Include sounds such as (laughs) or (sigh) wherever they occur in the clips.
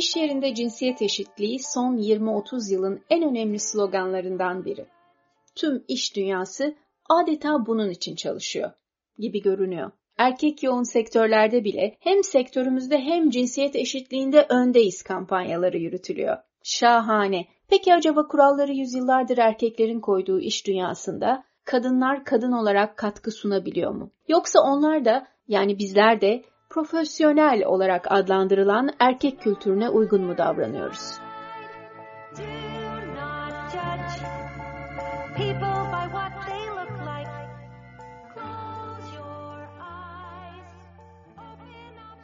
İş yerinde cinsiyet eşitliği son 20-30 yılın en önemli sloganlarından biri. Tüm iş dünyası adeta bunun için çalışıyor gibi görünüyor. Erkek yoğun sektörlerde bile hem sektörümüzde hem cinsiyet eşitliğinde öndeyiz kampanyaları yürütülüyor. Şahane. Peki acaba kuralları yüzyıllardır erkeklerin koyduğu iş dünyasında kadınlar kadın olarak katkı sunabiliyor mu? Yoksa onlar da yani bizler de profesyonel olarak adlandırılan erkek kültürüne uygun mu davranıyoruz?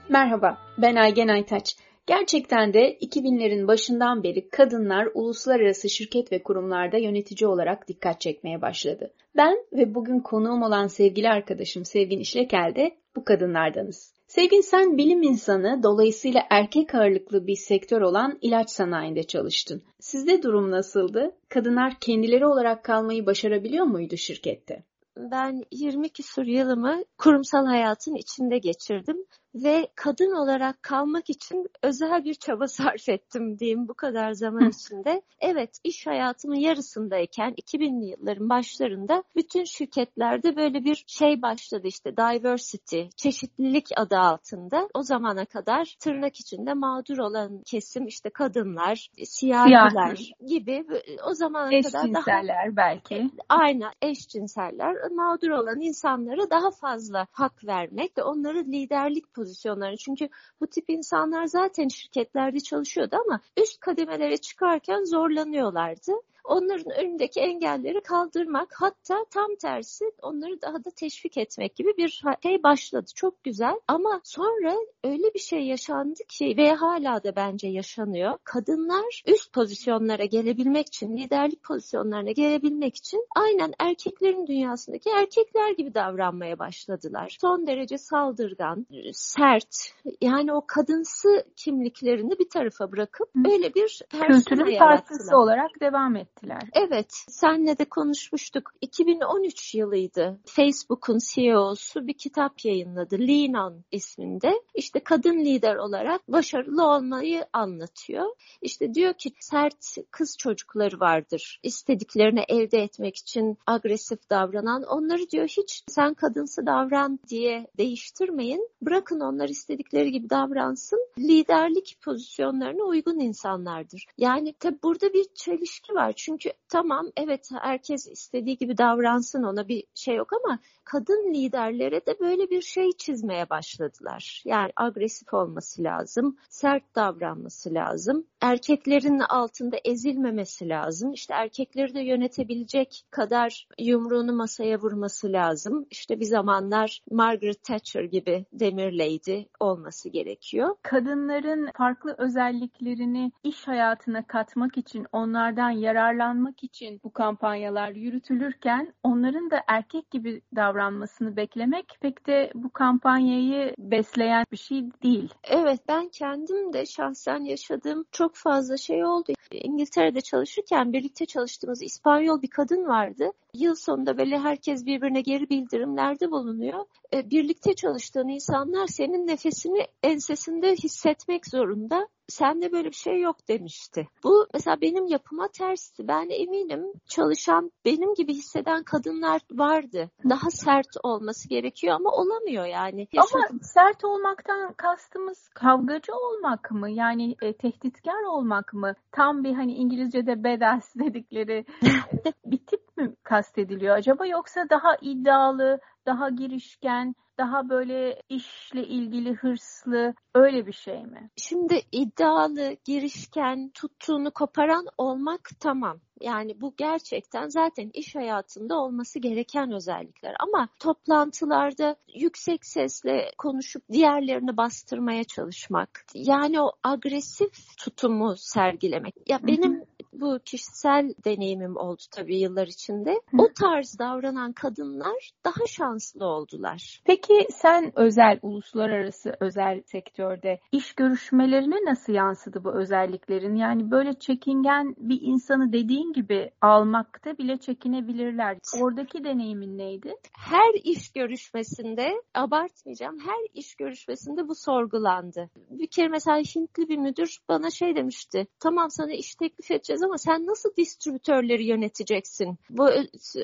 Merhaba, ben Aygen Aytaç. Gerçekten de 2000'lerin başından beri kadınlar uluslararası şirket ve kurumlarda yönetici olarak dikkat çekmeye başladı. Ben ve bugün konuğum olan sevgili arkadaşım Sevgin İşlekel de bu kadınlardanız. Sevgin sen bilim insanı, dolayısıyla erkek ağırlıklı bir sektör olan ilaç sanayinde çalıştın. Sizde durum nasıldı? Kadınlar kendileri olarak kalmayı başarabiliyor muydu şirkette? Ben 20 küsur yılımı kurumsal hayatın içinde geçirdim ve kadın olarak kalmak için özel bir çaba sarf ettim diyeyim bu kadar zaman içinde. Evet iş hayatımın yarısındayken 2000'li yılların başlarında bütün şirketlerde böyle bir şey başladı işte diversity, çeşitlilik adı altında. O zamana kadar tırnak içinde mağdur olan kesim işte kadınlar, siyahiler Siyah. gibi o zamana kadar daha belki. Aynen eşcinseller mağdur olan insanlara daha fazla hak vermek ve onları liderlik pozisyonunda pozisyonlarını. Çünkü bu tip insanlar zaten şirketlerde çalışıyordu ama üst kademelere çıkarken zorlanıyorlardı onların önündeki engelleri kaldırmak hatta tam tersi onları daha da teşvik etmek gibi bir şey başladı. Çok güzel ama sonra öyle bir şey yaşandı ki ve hala da bence yaşanıyor. Kadınlar üst pozisyonlara gelebilmek için, liderlik pozisyonlarına gelebilmek için aynen erkeklerin dünyasındaki erkekler gibi davranmaya başladılar. Son derece saldırgan, sert, yani o kadınsı kimliklerini bir tarafa bırakıp böyle bir kültürün parçası olarak devam etti ettiler. Evet, senle de konuşmuştuk. 2013 yılıydı. Facebook'un CEO'su bir kitap yayınladı. Lean On isminde. İşte kadın lider olarak başarılı olmayı anlatıyor. İşte diyor ki sert kız çocukları vardır. İstediklerini elde etmek için agresif davranan. Onları diyor hiç sen kadınsı davran diye değiştirmeyin. Bırakın onlar istedikleri gibi davransın. Liderlik pozisyonlarına uygun insanlardır. Yani tabi burada bir çelişki var. Çünkü tamam evet herkes istediği gibi davransın ona bir şey yok ama kadın liderlere de böyle bir şey çizmeye başladılar. Yani agresif olması lazım, sert davranması lazım, erkeklerin altında ezilmemesi lazım. İşte erkekleri de yönetebilecek kadar yumruğunu masaya vurması lazım. İşte bir zamanlar Margaret Thatcher gibi demir lady olması gerekiyor. Kadınların farklı özelliklerini iş hayatına katmak için onlardan yararlanmak için bu kampanyalar yürütülürken onların da erkek gibi davranması davranmasını beklemek pek de bu kampanyayı besleyen bir şey değil. Evet ben kendim de şahsen yaşadığım çok fazla şey oldu. İngiltere'de çalışırken birlikte çalıştığımız İspanyol bir kadın vardı. Yıl sonunda böyle herkes birbirine geri bildirimlerde bulunuyor. E, birlikte çalıştığın insanlar senin nefesini ensesinde hissetmek zorunda sende böyle bir şey yok demişti. Bu mesela benim yapıma tersti. Ben eminim çalışan benim gibi hisseden kadınlar vardı. Daha sert olması gerekiyor ama olamıyor yani. Yaşadım. Ama sert olmaktan kastımız kavgacı olmak mı? Yani e, tehditkar olmak mı? Tam bir hani İngilizce'de badass dedikleri (laughs) bir mi kastediliyor acaba yoksa daha iddialı, daha girişken, daha böyle işle ilgili hırslı öyle bir şey mi? Şimdi iddialı, girişken, tuttuğunu koparan olmak tamam. Yani bu gerçekten zaten iş hayatında olması gereken özellikler. Ama toplantılarda yüksek sesle konuşup diğerlerini bastırmaya çalışmak, yani o agresif tutumu sergilemek. Ya benim bu kişisel deneyimim oldu tabii yıllar içinde. O tarz davranan kadınlar daha şanslı oldular. Peki sen özel, uluslararası özel sektörde iş görüşmelerine nasıl yansıdı bu özelliklerin? Yani böyle çekingen bir insanı dediğin gibi almakta bile çekinebilirler. Oradaki deneyimin neydi? Her iş görüşmesinde, abartmayacağım, her iş görüşmesinde bu sorgulandı. bir kere mesela Hintli bir müdür bana şey demişti. Tamam sana iş teklif edeceğiz ama sen nasıl distribütörleri yöneteceksin? Bu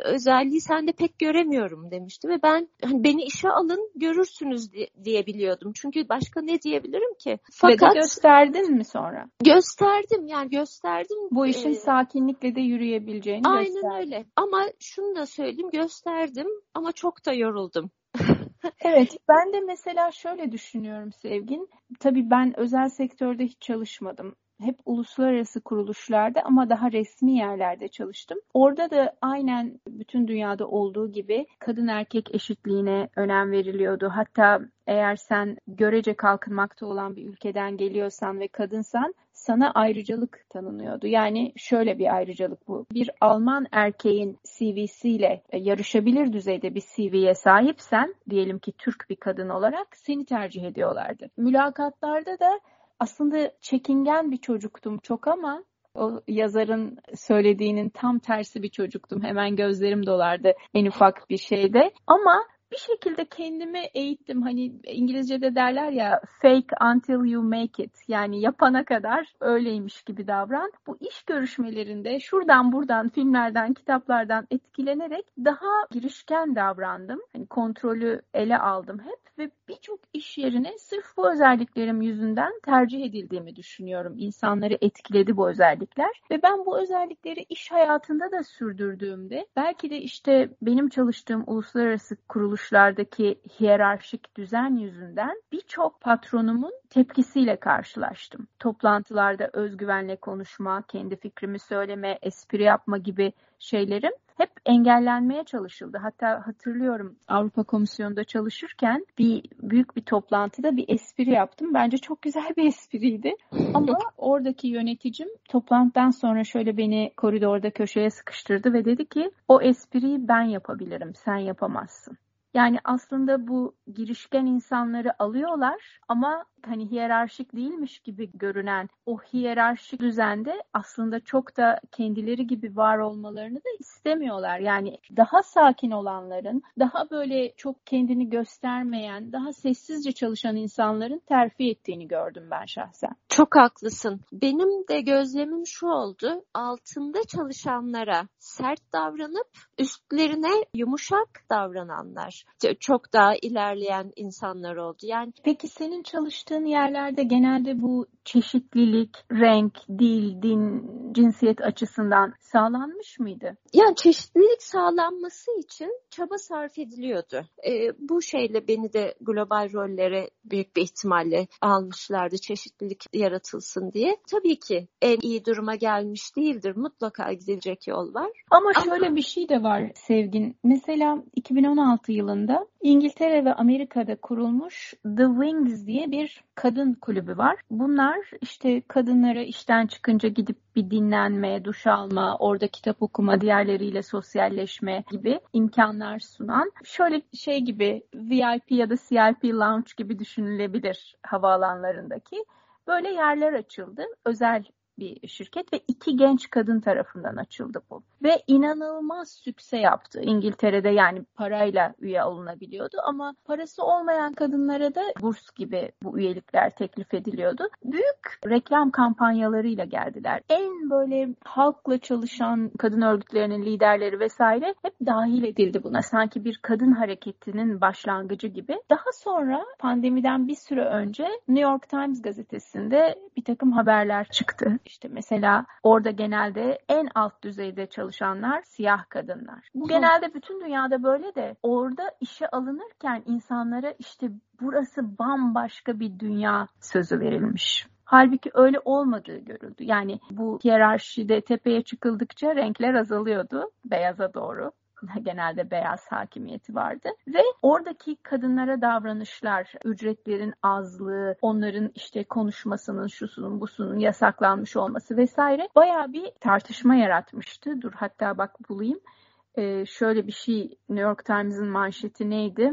özelliği sende pek göremiyorum demişti ve ben hani beni işe alın görürsünüz diye biliyordum. Çünkü başka ne diyebilirim ki? Fakat ve de gösterdin mi sonra? Gösterdim yani gösterdim. Bu işin ee, sakinlikle de yürüyebileceğini aynen gösterdin. Aynen öyle. Ama şunu da söyleyeyim gösterdim ama çok da yoruldum. (laughs) evet ben de mesela şöyle düşünüyorum Sevgin. Tabii ben özel sektörde hiç çalışmadım hep uluslararası kuruluşlarda ama daha resmi yerlerde çalıştım. Orada da aynen bütün dünyada olduğu gibi kadın erkek eşitliğine önem veriliyordu. Hatta eğer sen görece kalkınmakta olan bir ülkeden geliyorsan ve kadınsan sana ayrıcalık tanınıyordu. Yani şöyle bir ayrıcalık bu. Bir Alman erkeğin CV'siyle yarışabilir düzeyde bir CV'ye sahipsen, diyelim ki Türk bir kadın olarak seni tercih ediyorlardı. Mülakatlarda da aslında çekingen bir çocuktum çok ama o yazarın söylediğinin tam tersi bir çocuktum. Hemen gözlerim dolardı en ufak bir şeyde. Ama bir şekilde kendimi eğittim. Hani İngilizce'de derler ya fake until you make it. Yani yapana kadar öyleymiş gibi davran. Bu iş görüşmelerinde şuradan buradan filmlerden, kitaplardan etkilenerek daha girişken davrandım. Hani kontrolü ele aldım hep ve birçok iş yerine sırf bu özelliklerim yüzünden tercih edildiğimi düşünüyorum. İnsanları etkiledi bu özellikler ve ben bu özellikleri iş hayatında da sürdürdüğümde belki de işte benim çalıştığım uluslararası kuruluşlardaki hiyerarşik düzen yüzünden birçok patronumun tepkisiyle karşılaştım. Toplantılarda özgüvenle konuşma, kendi fikrimi söyleme, espri yapma gibi şeylerim hep engellenmeye çalışıldı. Hatta hatırlıyorum Avrupa Komisyonu'nda çalışırken bir büyük bir toplantıda bir espri yaptım. Bence çok güzel bir espriydi. Ama oradaki yöneticim toplantıdan sonra şöyle beni koridorda köşeye sıkıştırdı ve dedi ki o espriyi ben yapabilirim, sen yapamazsın. Yani aslında bu girişken insanları alıyorlar ama hani hiyerarşik değilmiş gibi görünen o hiyerarşik düzende aslında çok da kendileri gibi var olmalarını da istemiyorlar. Yani daha sakin olanların, daha böyle çok kendini göstermeyen, daha sessizce çalışan insanların terfi ettiğini gördüm ben şahsen. Çok haklısın. Benim de gözlemim şu oldu. Altında çalışanlara sert davranıp üstlerine yumuşak davrananlar. Çok daha ilerleyen insanlar oldu. Yani Peki senin çalıştığın yerlerde genelde bu çeşitlilik, renk, dil, din, cinsiyet açısından sağlanmış mıydı? Yani çeşitlilik sağlanması için çaba sarf ediliyordu. E, bu şeyle beni de global rollere büyük bir ihtimalle almışlardı çeşitlilik yaratılsın diye. Tabii ki en iyi duruma gelmiş değildir. Mutlaka gidilecek yol var. Ama, şöyle bir şey de var Sevgin. Mesela 2016 yılında İngiltere ve Amerika'da kurulmuş The Wings diye bir kadın kulübü var. Bunlar işte kadınlara işten çıkınca gidip bir dinlenme, duş alma, orada kitap okuma, diğerleriyle sosyalleşme gibi imkanlar sunan şöyle şey gibi VIP ya da CIP lounge gibi düşünülebilir havaalanlarındaki böyle yerler açıldı. Özel bir şirket ve iki genç kadın tarafından açıldı bu. Ve inanılmaz sükse yaptı. İngiltere'de yani parayla üye olunabiliyordu ama parası olmayan kadınlara da burs gibi bu üyelikler teklif ediliyordu. Büyük reklam kampanyalarıyla geldiler. En böyle halkla çalışan kadın örgütlerinin liderleri vesaire hep dahil edildi buna. Sanki bir kadın hareketinin başlangıcı gibi. Daha sonra pandemiden bir süre önce New York Times gazetesinde bir takım haberler çıktı. İşte mesela orada genelde en alt düzeyde çalışanlar siyah kadınlar. Bu genelde bütün dünyada böyle de orada işe alınırken insanlara işte burası bambaşka bir dünya sözü verilmiş. Halbuki öyle olmadığı görüldü. Yani bu hiyerarşide tepeye çıkıldıkça renkler azalıyordu beyaza doğru. (laughs) genelde beyaz hakimiyeti vardı ve oradaki kadınlara davranışlar, ücretlerin azlığı, onların işte konuşmasının, şusunun, busunun yasaklanmış olması vesaire bayağı bir tartışma yaratmıştı. Dur hatta bak bulayım. Ee, şöyle bir şey New York Times'ın manşeti neydi?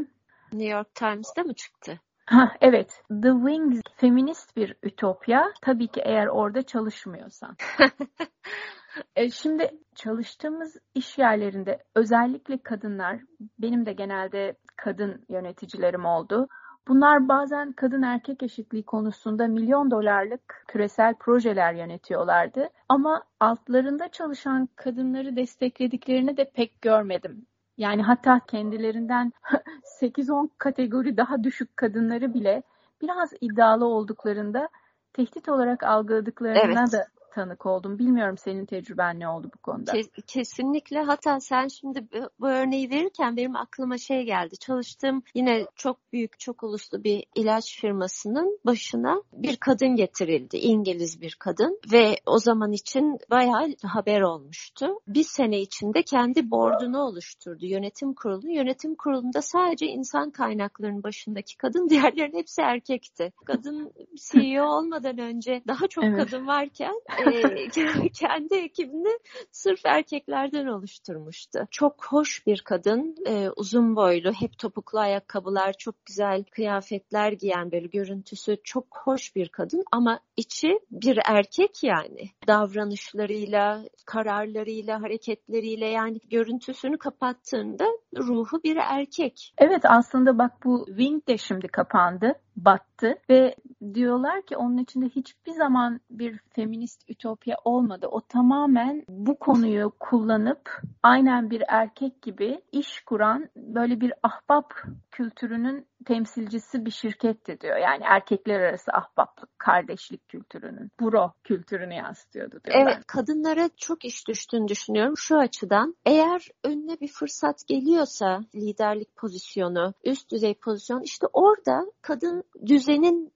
New York Times'da mı çıktı? Ha, evet. The Wings feminist bir ütopya. Tabii ki eğer orada çalışmıyorsan. (laughs) E, şimdi çalıştığımız iş yerlerinde özellikle kadınlar, benim de genelde kadın yöneticilerim oldu. Bunlar bazen kadın erkek eşitliği konusunda milyon dolarlık küresel projeler yönetiyorlardı. Ama altlarında çalışan kadınları desteklediklerini de pek görmedim. Yani hatta kendilerinden (laughs) 8-10 kategori daha düşük kadınları bile biraz iddialı olduklarında tehdit olarak algıladıklarına evet. da tanık oldum. Bilmiyorum senin tecrüben ne oldu bu konuda? Kesinlikle. Hatta sen şimdi bu örneği verirken benim aklıma şey geldi. Çalıştığım yine çok büyük, çok uluslu bir ilaç firmasının başına bir kadın getirildi. İngiliz bir kadın ve o zaman için bayağı haber olmuştu. Bir sene içinde kendi bordunu oluşturdu. Yönetim kurulu. Yönetim kurulunda sadece insan kaynaklarının başındaki kadın, (laughs) diğerlerinin hepsi erkekti. Kadın CEO olmadan önce daha çok evet. kadın varken e, (laughs) kendi ekibini sırf erkeklerden oluşturmuştu. Çok hoş bir kadın, e, uzun boylu, hep topuklu ayakkabılar, çok güzel kıyafetler giyen böyle görüntüsü çok hoş bir kadın ama içi bir erkek yani. Davranışlarıyla, kararlarıyla, hareketleriyle yani görüntüsünü kapattığında ruhu bir erkek. Evet aslında bak bu Wing de şimdi kapandı battı ve diyorlar ki onun içinde hiçbir zaman bir feminist ütopya olmadı. O tamamen bu konuyu kullanıp aynen bir erkek gibi iş kuran böyle bir ahbap kültürünün temsilcisi bir şirketti diyor. Yani erkekler arası ahbaplık, kardeşlik kültürünün, bro kültürünü yansıtıyordu diyorlar. Evet, kadınlara çok iş düştüğünü düşünüyorum şu açıdan. Eğer önüne bir fırsat geliyorsa liderlik pozisyonu, üst düzey pozisyon işte orada kadın düzenin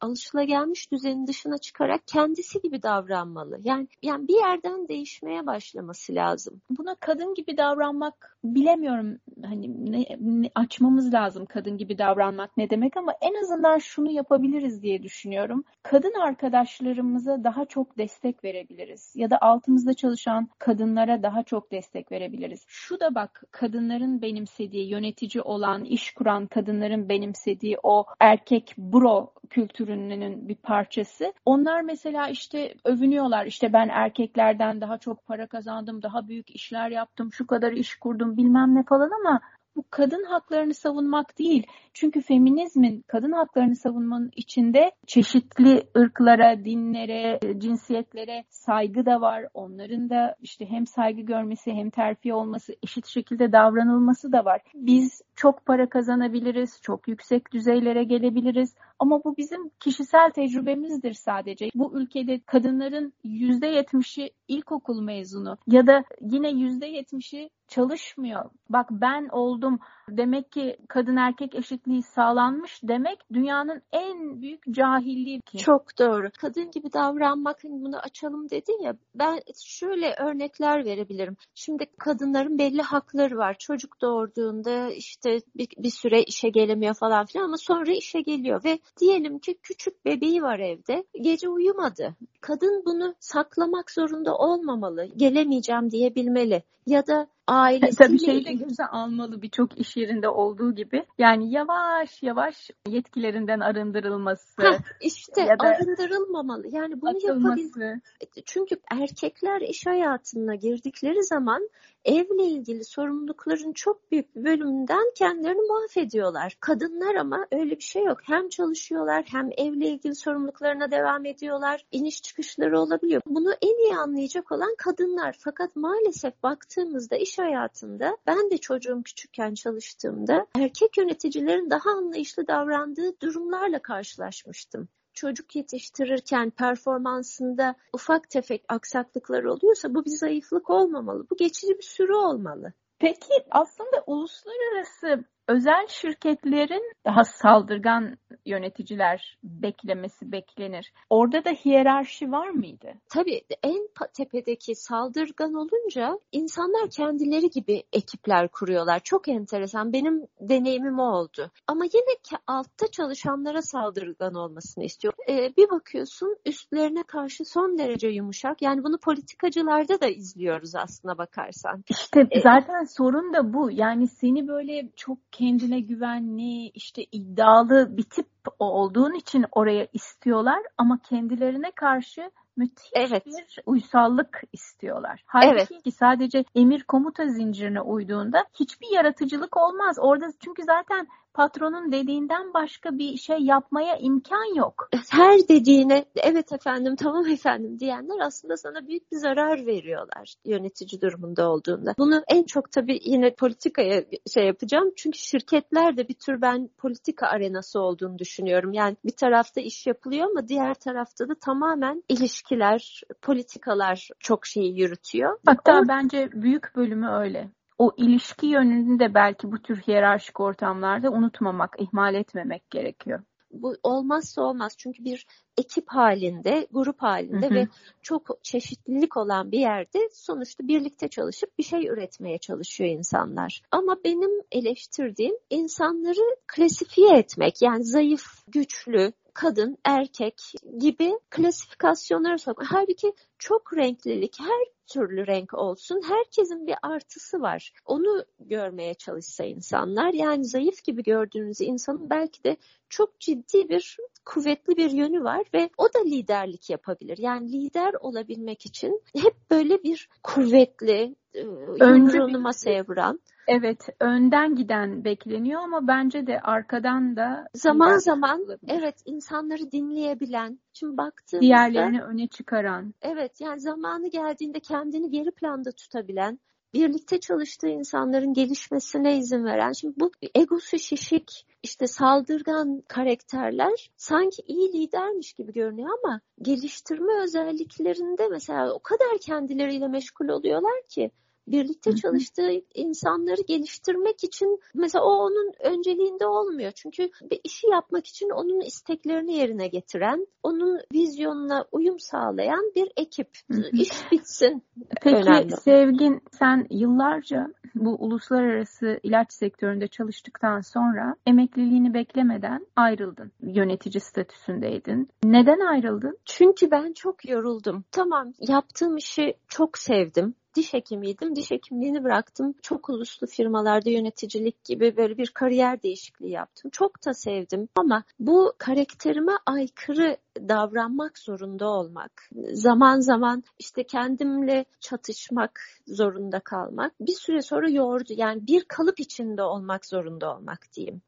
alışılagelmiş düzenin dışına çıkarak kendisi gibi davranmalı. Yani yani bir yerden değişmeye başlaması lazım. Buna kadın gibi davranmak bilemiyorum. Hani ne, ne açmamız lazım kadın gibi davranmak ne demek ama en azından şunu yapabiliriz diye düşünüyorum. Kadın arkadaşlarımıza daha çok destek verebiliriz ya da altımızda çalışan kadınlara daha çok destek verebiliriz. Şu da bak kadınların benimsediği, yönetici olan, iş kuran kadınların benimsediği o erkek bro kültürünün bir parçası. Onlar mesela işte övünüyorlar. İşte ben erkeklerden daha çok para kazandım, daha büyük işler yaptım, şu kadar iş kurdum bilmem ne falan ama bu kadın haklarını savunmak değil. Çünkü feminizmin kadın haklarını savunmanın içinde çeşitli ırklara, dinlere, cinsiyetlere saygı da var. Onların da işte hem saygı görmesi hem terfi olması, eşit şekilde davranılması da var. Biz çok para kazanabiliriz, çok yüksek düzeylere gelebiliriz ama bu bizim kişisel tecrübemizdir sadece. Bu ülkede kadınların %70'i ilkokul mezunu ya da yine %70'i çalışmıyor. Bak ben oldum demek ki kadın erkek eşitliği sağlanmış demek dünyanın en büyük cahilliği. Ki. Çok doğru. Kadın gibi davranmak hani bunu açalım dedin ya ben şöyle örnekler verebilirim. Şimdi kadınların belli hakları var. Çocuk doğurduğunda işte bir, bir süre işe gelemiyor falan filan ama sonra işe geliyor ve diyelim ki küçük bebeği var evde. Gece uyumadı. Kadın bunu saklamak zorunda olmamalı. Gelemeyeceğim diyebilmeli. Ya da ailesiyle... Tabii şeyi de göze almalı birçok iş yerinde olduğu gibi. Yani yavaş yavaş yetkilerinden arındırılması. Heh, işte ya da arındırılmamalı. Yani bunu yapabilir. Çünkü erkekler iş hayatına girdikleri zaman evle ilgili sorumlulukların çok büyük bir bölümünden kendilerini mahvediyorlar. Kadınlar ama öyle bir şey yok. Hem çalışıyorlar hem evle ilgili sorumluluklarına devam ediyorlar. İniş çıkışları olabiliyor. Bunu en iyi anlayacak olan kadınlar. Fakat maalesef baktığımızda iş hayatında ben de çocuğum küçükken çalıştığımda erkek yöneticilerin daha anlayışlı davrandığı durumlarla karşılaşmıştım çocuk yetiştirirken performansında ufak tefek aksaklıklar oluyorsa bu bir zayıflık olmamalı. Bu geçici bir süre olmalı. Peki aslında uluslararası özel şirketlerin daha saldırgan yöneticiler beklemesi beklenir. Orada da hiyerarşi var mıydı? Tabii en tepedeki saldırgan olunca insanlar kendileri gibi ekipler kuruyorlar. Çok enteresan. Benim deneyimim o oldu. Ama yine ki altta çalışanlara saldırgan olmasını istiyor. Ee, bir bakıyorsun üstlerine karşı son derece yumuşak. Yani bunu politikacılarda da izliyoruz aslına bakarsan. İşte ee, zaten sorun da bu. Yani seni böyle çok kendine güvenli, işte iddialı bir tip olduğun için oraya istiyorlar. Ama kendilerine karşı müthiş evet. bir uysallık istiyorlar. Halbuki evet. sadece emir komuta zincirine uyduğunda hiçbir yaratıcılık olmaz. Orada çünkü zaten patronun dediğinden başka bir şey yapmaya imkan yok. Her dediğine evet efendim tamam efendim diyenler aslında sana büyük bir zarar veriyorlar yönetici durumunda olduğunda. Bunu en çok tabii yine politikaya şey yapacağım. Çünkü şirketler de bir tür ben politika arenası olduğunu düşünüyorum. Yani bir tarafta iş yapılıyor ama diğer tarafta da tamamen ilişkiler, politikalar çok şeyi yürütüyor. Hatta Or- bence büyük bölümü öyle o ilişki yönünü de belki bu tür hiyerarşik ortamlarda unutmamak, ihmal etmemek gerekiyor. Bu olmazsa olmaz çünkü bir ekip halinde, grup halinde hı hı. ve çok çeşitlilik olan bir yerde sonuçta birlikte çalışıp bir şey üretmeye çalışıyor insanlar. Ama benim eleştirdiğim insanları klasifiye etmek yani zayıf, güçlü, kadın, erkek gibi klasifikasyonlara sokmak. Halbuki çok renklilik, her türlü renk olsun. Herkesin bir artısı var. Onu görmeye çalışsa insanlar yani zayıf gibi gördüğünüz insanın belki de çok ciddi bir kuvvetli bir yönü var ve o da liderlik yapabilir. Yani lider olabilmek için hep böyle bir kuvvetli, e, yumruğunu masaya vuran Evet, önden giden bekleniyor ama bence de arkadan da zaman zaman olabilir. evet insanları dinleyebilen, şimdi baktığımızda diğerlerini öne çıkaran. Evet, yani zamanı geldiğinde kendini geri planda tutabilen, birlikte çalıştığı insanların gelişmesine izin veren. Şimdi bu egosu şişik, işte saldırgan karakterler sanki iyi lidermiş gibi görünüyor ama geliştirme özelliklerinde mesela o kadar kendileriyle meşgul oluyorlar ki birlikte çalıştığı insanları geliştirmek için mesela o onun önceliğinde olmuyor. Çünkü bir işi yapmak için onun isteklerini yerine getiren, onun vizyonuna uyum sağlayan bir ekip. İş bitsin. Peki önemli. Sevgin sen yıllarca bu uluslararası ilaç sektöründe çalıştıktan sonra emekliliğini beklemeden ayrıldın. Yönetici statüsündeydin. Neden ayrıldın? Çünkü ben çok yoruldum. Tamam yaptığım işi çok sevdim diş hekimiydim. Diş hekimliğini bıraktım. Çok uluslu firmalarda yöneticilik gibi böyle bir kariyer değişikliği yaptım. Çok da sevdim ama bu karakterime aykırı davranmak zorunda olmak, zaman zaman işte kendimle çatışmak zorunda kalmak bir süre sonra yordu. Yani bir kalıp içinde olmak zorunda olmak diyeyim.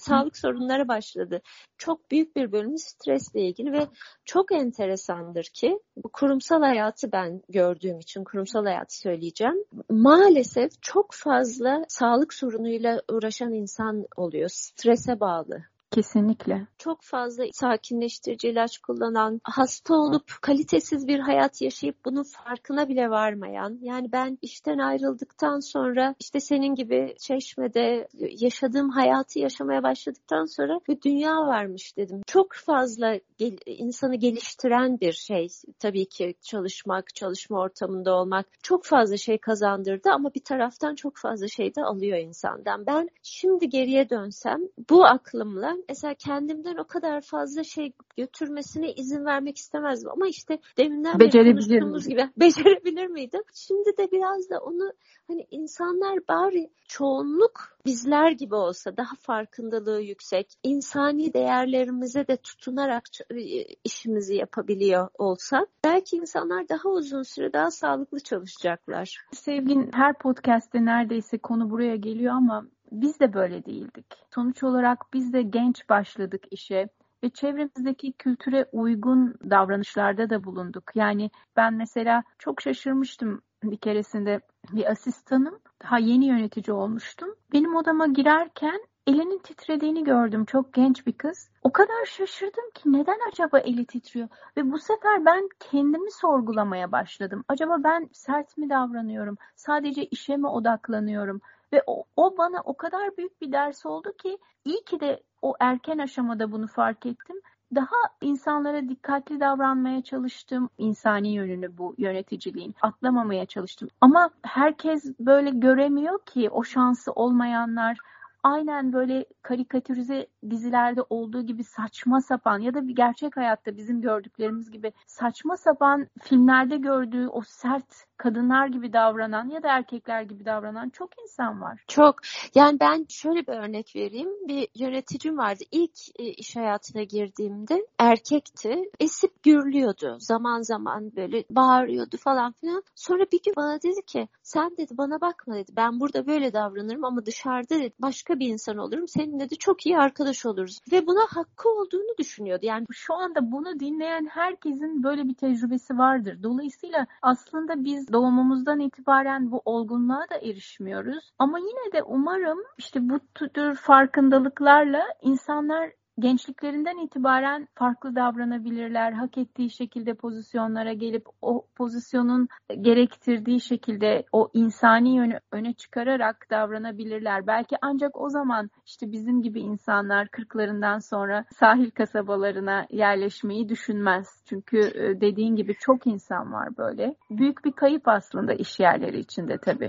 Sağlık sorunları başladı. Çok büyük bir bölümü stresle ilgili ve çok enteresandır ki kurumsal hayatı ben gördüğüm için kurumsal hayatı söyleyeceğim. Maalesef çok fazla sağlık sorunuyla uğraşan insan oluyor. Strese bağlı. Kesinlikle. Çok fazla sakinleştirici ilaç kullanan, hasta olup kalitesiz bir hayat yaşayıp bunun farkına bile varmayan, yani ben işten ayrıldıktan sonra işte senin gibi çeşmede yaşadığım hayatı yaşamaya başladıktan sonra bir dünya varmış dedim. Çok fazla gel insanı geliştiren bir şey tabii ki çalışmak, çalışma ortamında olmak çok fazla şey kazandırdı ama bir taraftan çok fazla şey de alıyor insandan. Ben şimdi geriye dönsem bu aklımla mesela kendimden o kadar fazla şey götürmesine izin vermek istemezdim. Ama işte deminden beri konuştuğumuz gibi (laughs) becerebilir miydim? Şimdi de biraz da onu hani insanlar bari çoğunluk bizler gibi olsa daha farkındalığı yüksek, insani değerlerimize de tutunarak e, işimizi yapabiliyor olsak belki insanlar daha uzun süre daha sağlıklı çalışacaklar. Sevgin her podcast'te neredeyse konu buraya geliyor ama biz de böyle değildik. Sonuç olarak biz de genç başladık işe ve çevremizdeki kültüre uygun davranışlarda da bulunduk. Yani ben mesela çok şaşırmıştım bir keresinde bir asistanım daha yeni yönetici olmuştum. Benim odama girerken elinin titrediğini gördüm. Çok genç bir kız. O kadar şaşırdım ki neden acaba eli titriyor? Ve bu sefer ben kendimi sorgulamaya başladım. Acaba ben sert mi davranıyorum? Sadece işe mi odaklanıyorum? Ve o, o bana o kadar büyük bir ders oldu ki iyi ki de o erken aşamada bunu fark ettim. Daha insanlara dikkatli davranmaya çalıştım. insani yönünü bu yöneticiliğin atlamamaya çalıştım. Ama herkes böyle göremiyor ki o şansı olmayanlar aynen böyle karikatürize dizilerde olduğu gibi saçma sapan ya da bir gerçek hayatta bizim gördüklerimiz gibi saçma sapan filmlerde gördüğü o sert kadınlar gibi davranan ya da erkekler gibi davranan çok insan var. Çok. Yani ben şöyle bir örnek vereyim. Bir yöneticim vardı. İlk e, iş hayatına girdiğimde erkekti. Esip gürlüyordu. Zaman zaman böyle bağırıyordu falan filan. Sonra bir gün bana dedi ki sen dedi bana bakma dedi. Ben burada böyle davranırım ama dışarıda dedi başka bir insan olurum. Seninle de çok iyi arkadaş oluruz. Ve buna hakkı olduğunu düşünüyordu. Yani şu anda bunu dinleyen herkesin böyle bir tecrübesi vardır. Dolayısıyla aslında biz doğumumuzdan itibaren bu olgunluğa da erişmiyoruz. Ama yine de umarım işte bu tür farkındalıklarla insanlar gençliklerinden itibaren farklı davranabilirler. Hak ettiği şekilde pozisyonlara gelip o pozisyonun gerektirdiği şekilde o insani yönü öne çıkararak davranabilirler. Belki ancak o zaman işte bizim gibi insanlar kırklarından sonra sahil kasabalarına yerleşmeyi düşünmez. Çünkü e, dediğin gibi çok insan var böyle. Büyük bir kayıp aslında iş yerleri içinde tabii.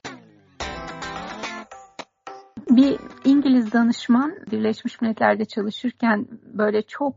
Bir İngiliz danışman Birleşmiş Milletler'de çalışırken böyle çok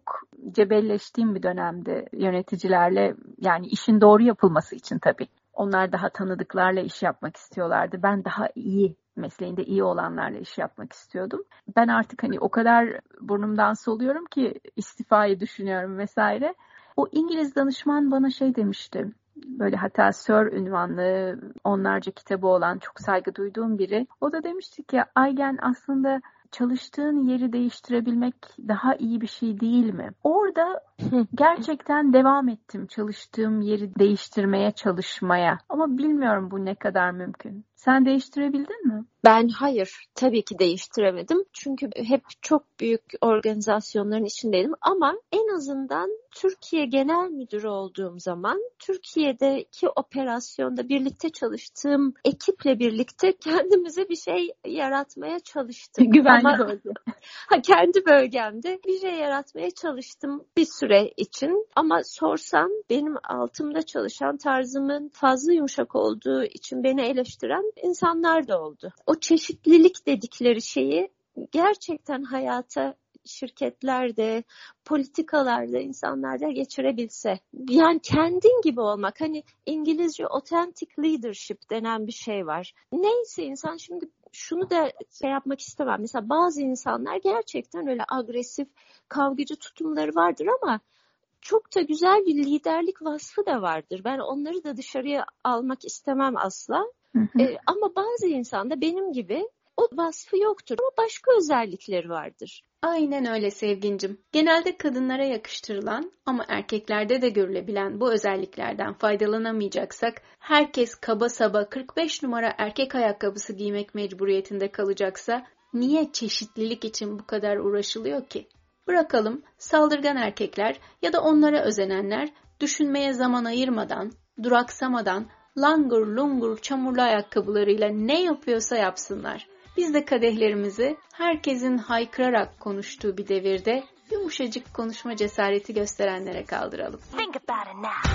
cebelleştiğim bir dönemde yöneticilerle yani işin doğru yapılması için tabii. Onlar daha tanıdıklarla iş yapmak istiyorlardı. Ben daha iyi mesleğinde iyi olanlarla iş yapmak istiyordum. Ben artık hani o kadar burnumdan soluyorum ki istifayı düşünüyorum vesaire. O İngiliz danışman bana şey demişti böyle hatta Sir ünvanlı onlarca kitabı olan çok saygı duyduğum biri. O da demişti ki Aygen aslında çalıştığın yeri değiştirebilmek daha iyi bir şey değil mi? Orada gerçekten devam ettim çalıştığım yeri değiştirmeye çalışmaya. Ama bilmiyorum bu ne kadar mümkün. Sen değiştirebildin mi? Ben hayır tabii ki değiştiremedim. Çünkü hep çok büyük organizasyonların içindeydim ama en azından Türkiye Genel Müdürü olduğum zaman Türkiye'deki operasyonda birlikte çalıştığım ekiple birlikte kendimize bir şey yaratmaya çalıştım. (laughs) Güvenli ama, bölge. (laughs) ha, kendi bölgemde bir şey yaratmaya çalıştım bir süre için ama sorsam benim altımda çalışan tarzımın fazla yumuşak olduğu için beni eleştiren insanlar da oldu. O çeşitlilik dedikleri şeyi gerçekten hayata şirketlerde, politikalarda insanlarda geçirebilse. Yani kendin gibi olmak. Hani İngilizce authentic leadership denen bir şey var. Neyse insan şimdi şunu da şey yapmak istemem. Mesela bazı insanlar gerçekten öyle agresif, kavgacı tutumları vardır ama çok da güzel bir liderlik vasfı da vardır. Ben onları da dışarıya almak istemem asla. Hı hı. Ee, ama bazı insanda benim gibi o vasfı yoktur ama başka özellikleri vardır. Aynen öyle sevgincim. Genelde kadınlara yakıştırılan ama erkeklerde de görülebilen bu özelliklerden faydalanamayacaksak herkes kaba saba 45 numara erkek ayakkabısı giymek mecburiyetinde kalacaksa niye çeşitlilik için bu kadar uğraşılıyor ki? Bırakalım saldırgan erkekler ya da onlara özenenler düşünmeye zaman ayırmadan, duraksamadan langur lungur çamurlu ayakkabılarıyla ne yapıyorsa yapsınlar. Biz de kadehlerimizi herkesin haykırarak konuştuğu bir devirde yumuşacık konuşma cesareti gösterenlere kaldıralım. Think about it now.